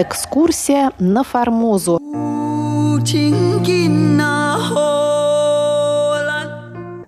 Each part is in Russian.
Экскурсия на Формозу.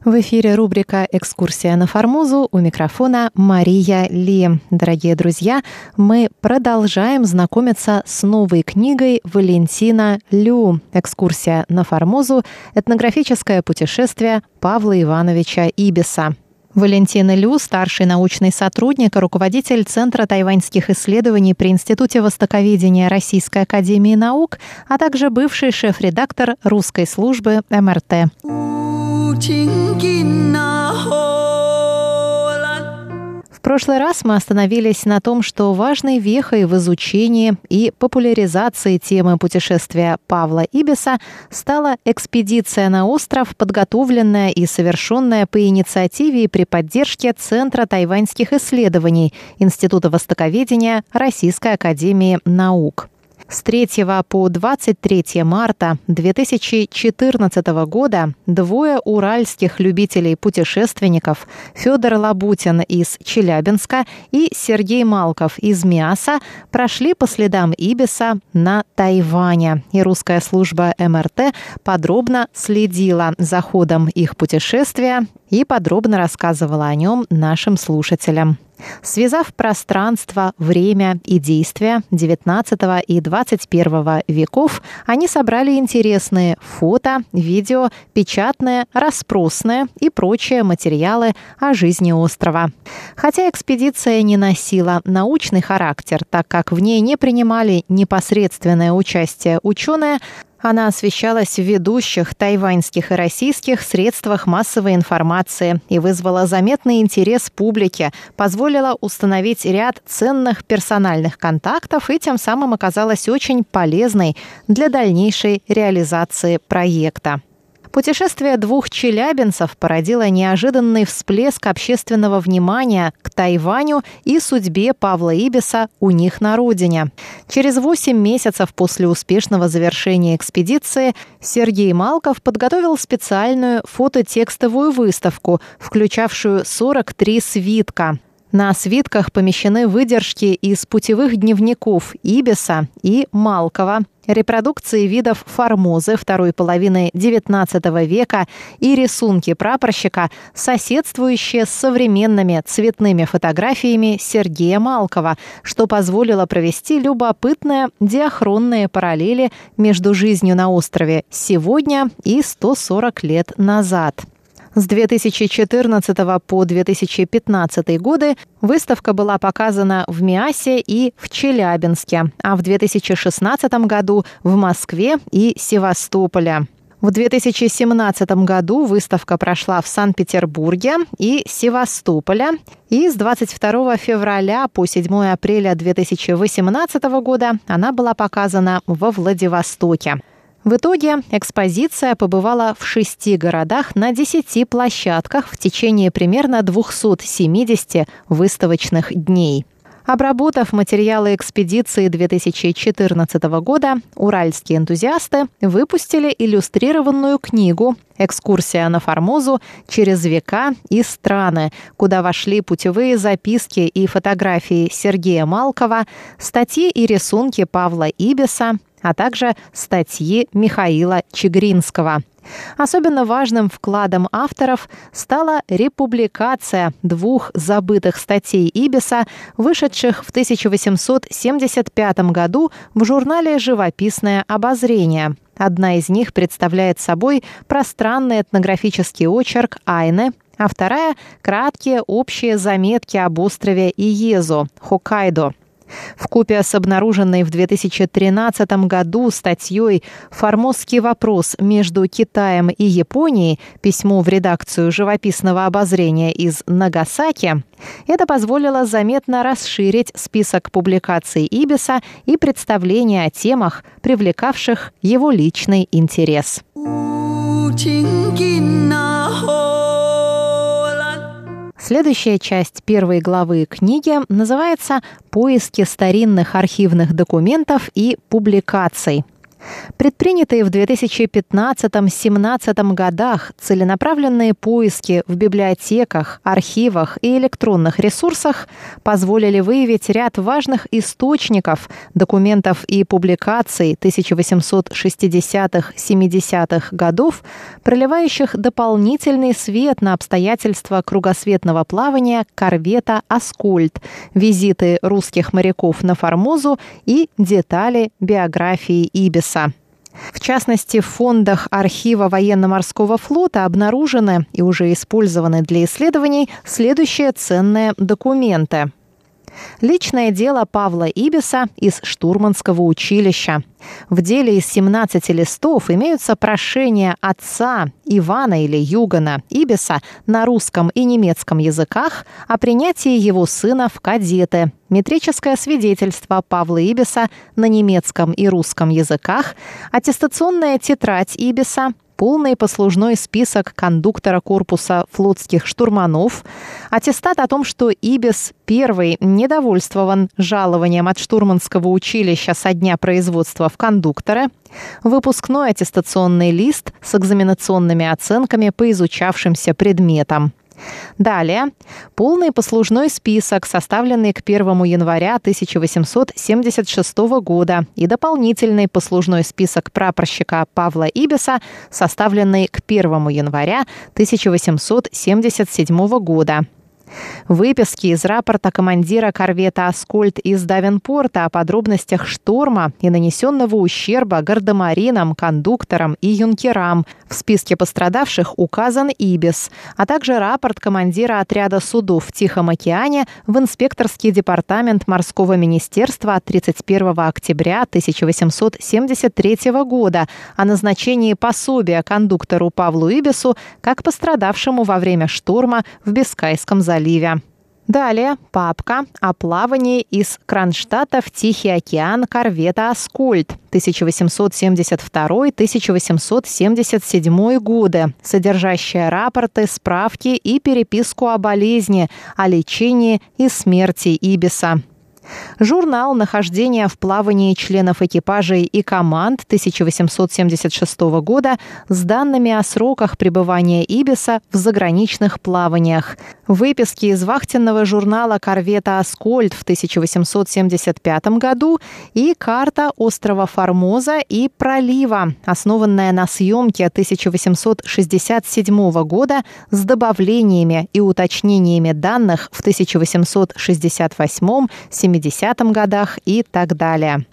В эфире рубрика «Экскурсия на Формозу» у микрофона Мария Ли. Дорогие друзья, мы продолжаем знакомиться с новой книгой Валентина Лю «Экскурсия на Формозу. Этнографическое путешествие Павла Ивановича Ибиса». Валентина Лю, старший научный сотрудник руководитель Центра тайваньских исследований при Институте востоковедения Российской академии наук, а также бывший шеф-редактор русской службы МРТ. В прошлый раз мы остановились на том, что важной вехой в изучении и популяризации темы путешествия Павла Ибиса стала экспедиция на остров, подготовленная и совершенная по инициативе и при поддержке Центра тайваньских исследований Института востоковедения Российской академии наук. С 3 по 23 марта 2014 года двое уральских любителей-путешественников Федор Лабутин из Челябинска и Сергей Малков из Миаса прошли по следам Ибиса на Тайване. И русская служба МРТ подробно следила за ходом их путешествия и подробно рассказывала о нем нашим слушателям. Связав пространство, время и действия XIX и XXI веков, они собрали интересные фото, видео, печатные, распросные и прочие материалы о жизни острова. Хотя экспедиция не носила научный характер, так как в ней не принимали непосредственное участие ученые, она освещалась в ведущих тайваньских и российских средствах массовой информации и вызвала заметный интерес публики, позволила установить ряд ценных персональных контактов и тем самым оказалась очень полезной для дальнейшей реализации проекта. Путешествие двух челябинцев породило неожиданный всплеск общественного внимания к Тайваню и судьбе Павла Ибиса у них на родине. Через восемь месяцев после успешного завершения экспедиции Сергей Малков подготовил специальную фототекстовую выставку, включавшую 43 свитка. На свитках помещены выдержки из путевых дневников Ибиса и Малкова, репродукции видов формозы второй половины XIX века и рисунки прапорщика, соседствующие с современными цветными фотографиями Сергея Малкова, что позволило провести любопытные диахронные параллели между жизнью на острове сегодня и 140 лет назад. С 2014 по 2015 годы выставка была показана в Миасе и в Челябинске, а в 2016 году в Москве и Севастополе. В 2017 году выставка прошла в Санкт-Петербурге и Севастополе. И с 22 февраля по 7 апреля 2018 года она была показана во Владивостоке. В итоге экспозиция побывала в шести городах на десяти площадках в течение примерно 270 выставочных дней. Обработав материалы экспедиции 2014 года, уральские энтузиасты выпустили иллюстрированную книгу «Экскурсия на Формозу через века и страны», куда вошли путевые записки и фотографии Сергея Малкова, статьи и рисунки Павла Ибиса, а также статьи Михаила Чегринского. Особенно важным вкладом авторов стала републикация двух забытых статей Ибиса, вышедших в 1875 году в журнале «Живописное обозрение». Одна из них представляет собой пространный этнографический очерк Айны, а вторая – краткие общие заметки об острове Иезо, Хоккайдо – в купе с обнаруженной в 2013 году статьей «Формозский вопрос между Китаем и Японией. Письмо в редакцию живописного обозрения из Нагасаки» это позволило заметно расширить список публикаций Ибиса и представления о темах, привлекавших его личный интерес. Следующая часть первой главы книги называется «Поиски старинных архивных документов и публикаций». Предпринятые в 2015-17 годах целенаправленные поиски в библиотеках, архивах и электронных ресурсах позволили выявить ряд важных источников, документов и публикаций 1860-70-х годов, проливающих дополнительный свет на обстоятельства кругосветного плавания корвета «Аскольд», визиты русских моряков на Формозу и детали биографии Ибиса. В частности, в фондах архива военно-морского флота обнаружены и уже использованы для исследований следующие ценные документы. Личное дело Павла Ибиса из штурманского училища. В деле из 17 листов имеются прошения отца Ивана или Югана Ибиса на русском и немецком языках о принятии его сына в кадеты, метрическое свидетельство Павла Ибиса на немецком и русском языках, аттестационная тетрадь Ибиса, полный послужной список кондуктора корпуса флотских штурманов, аттестат о том, что Ибис первый недовольствован жалованием от штурманского училища со дня производства в кондукторы, выпускной аттестационный лист с экзаменационными оценками по изучавшимся предметам. Далее, полный послужной список, составленный к 1 января 1876 года, и дополнительный послужной список прапорщика Павла Ибиса, составленный к 1 января 1877 года. Выписки из рапорта командира корвета «Аскольд» из Давенпорта о подробностях шторма и нанесенного ущерба гардемаринам, кондукторам и юнкерам. В списке пострадавших указан Ибис, а также рапорт командира отряда судов в Тихом океане в инспекторский департамент морского министерства от 31 октября 1873 года о назначении пособия кондуктору Павлу Ибису как пострадавшему во время шторма в Бискайском заливе заливе. Далее папка о плавании из Кронштадта в Тихий океан корвета «Аскольд» 1872-1877 годы, содержащая рапорты, справки и переписку о болезни, о лечении и смерти Ибиса. Журнал нахождения в плавании членов экипажей и команд 1876 года с данными о сроках пребывания Ибиса в заграничных плаваниях. Выписки из вахтенного журнала корвета «Аскольд» в 1875 году и карта острова Формоза и пролива, основанная на съемке 1867 года с добавлениями и уточнениями данных в 1868 70 70 годах и так далее.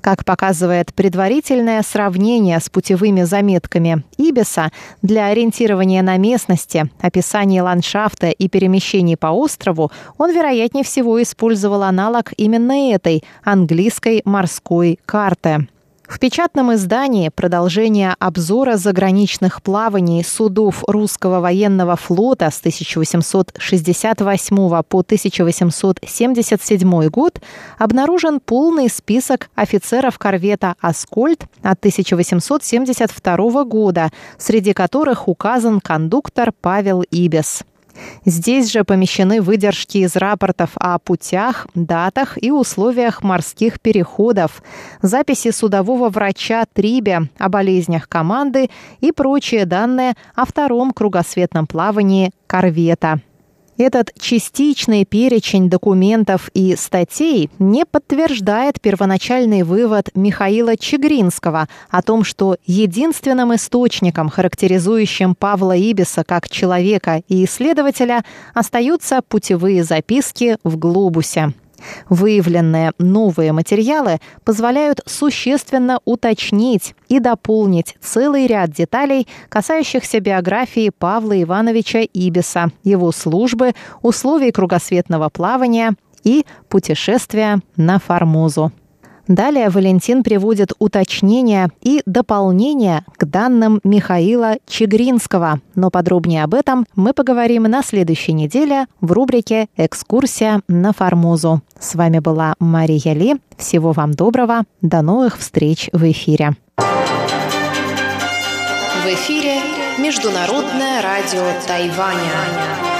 Как показывает предварительное сравнение с путевыми заметками Ибиса для ориентирования на местности, описания ландшафта и перемещений по острову, он, вероятнее всего, использовал аналог именно этой английской морской карты. В печатном издании продолжение обзора заграничных плаваний судов русского военного флота с 1868 по 1877 год обнаружен полный список офицеров корвета «Аскольд» от 1872 года, среди которых указан кондуктор Павел Ибес. Здесь же помещены выдержки из рапортов о путях, датах и условиях морских переходов, записи судового врача Трибе о болезнях команды и прочие данные о втором кругосветном плавании корвета. Этот частичный перечень документов и статей не подтверждает первоначальный вывод Михаила Чегринского о том, что единственным источником, характеризующим Павла Ибиса как человека и исследователя, остаются путевые записки в глобусе. Выявленные новые материалы позволяют существенно уточнить и дополнить целый ряд деталей, касающихся биографии Павла Ивановича Ибиса, его службы, условий кругосветного плавания и путешествия на Формозу. Далее Валентин приводит уточнения и дополнения к данным Михаила Чегринского. Но подробнее об этом мы поговорим на следующей неделе в рубрике «Экскурсия на Формозу». С вами была Мария Ли. Всего вам доброго. До новых встреч в эфире. В эфире Международное радио Тайваня.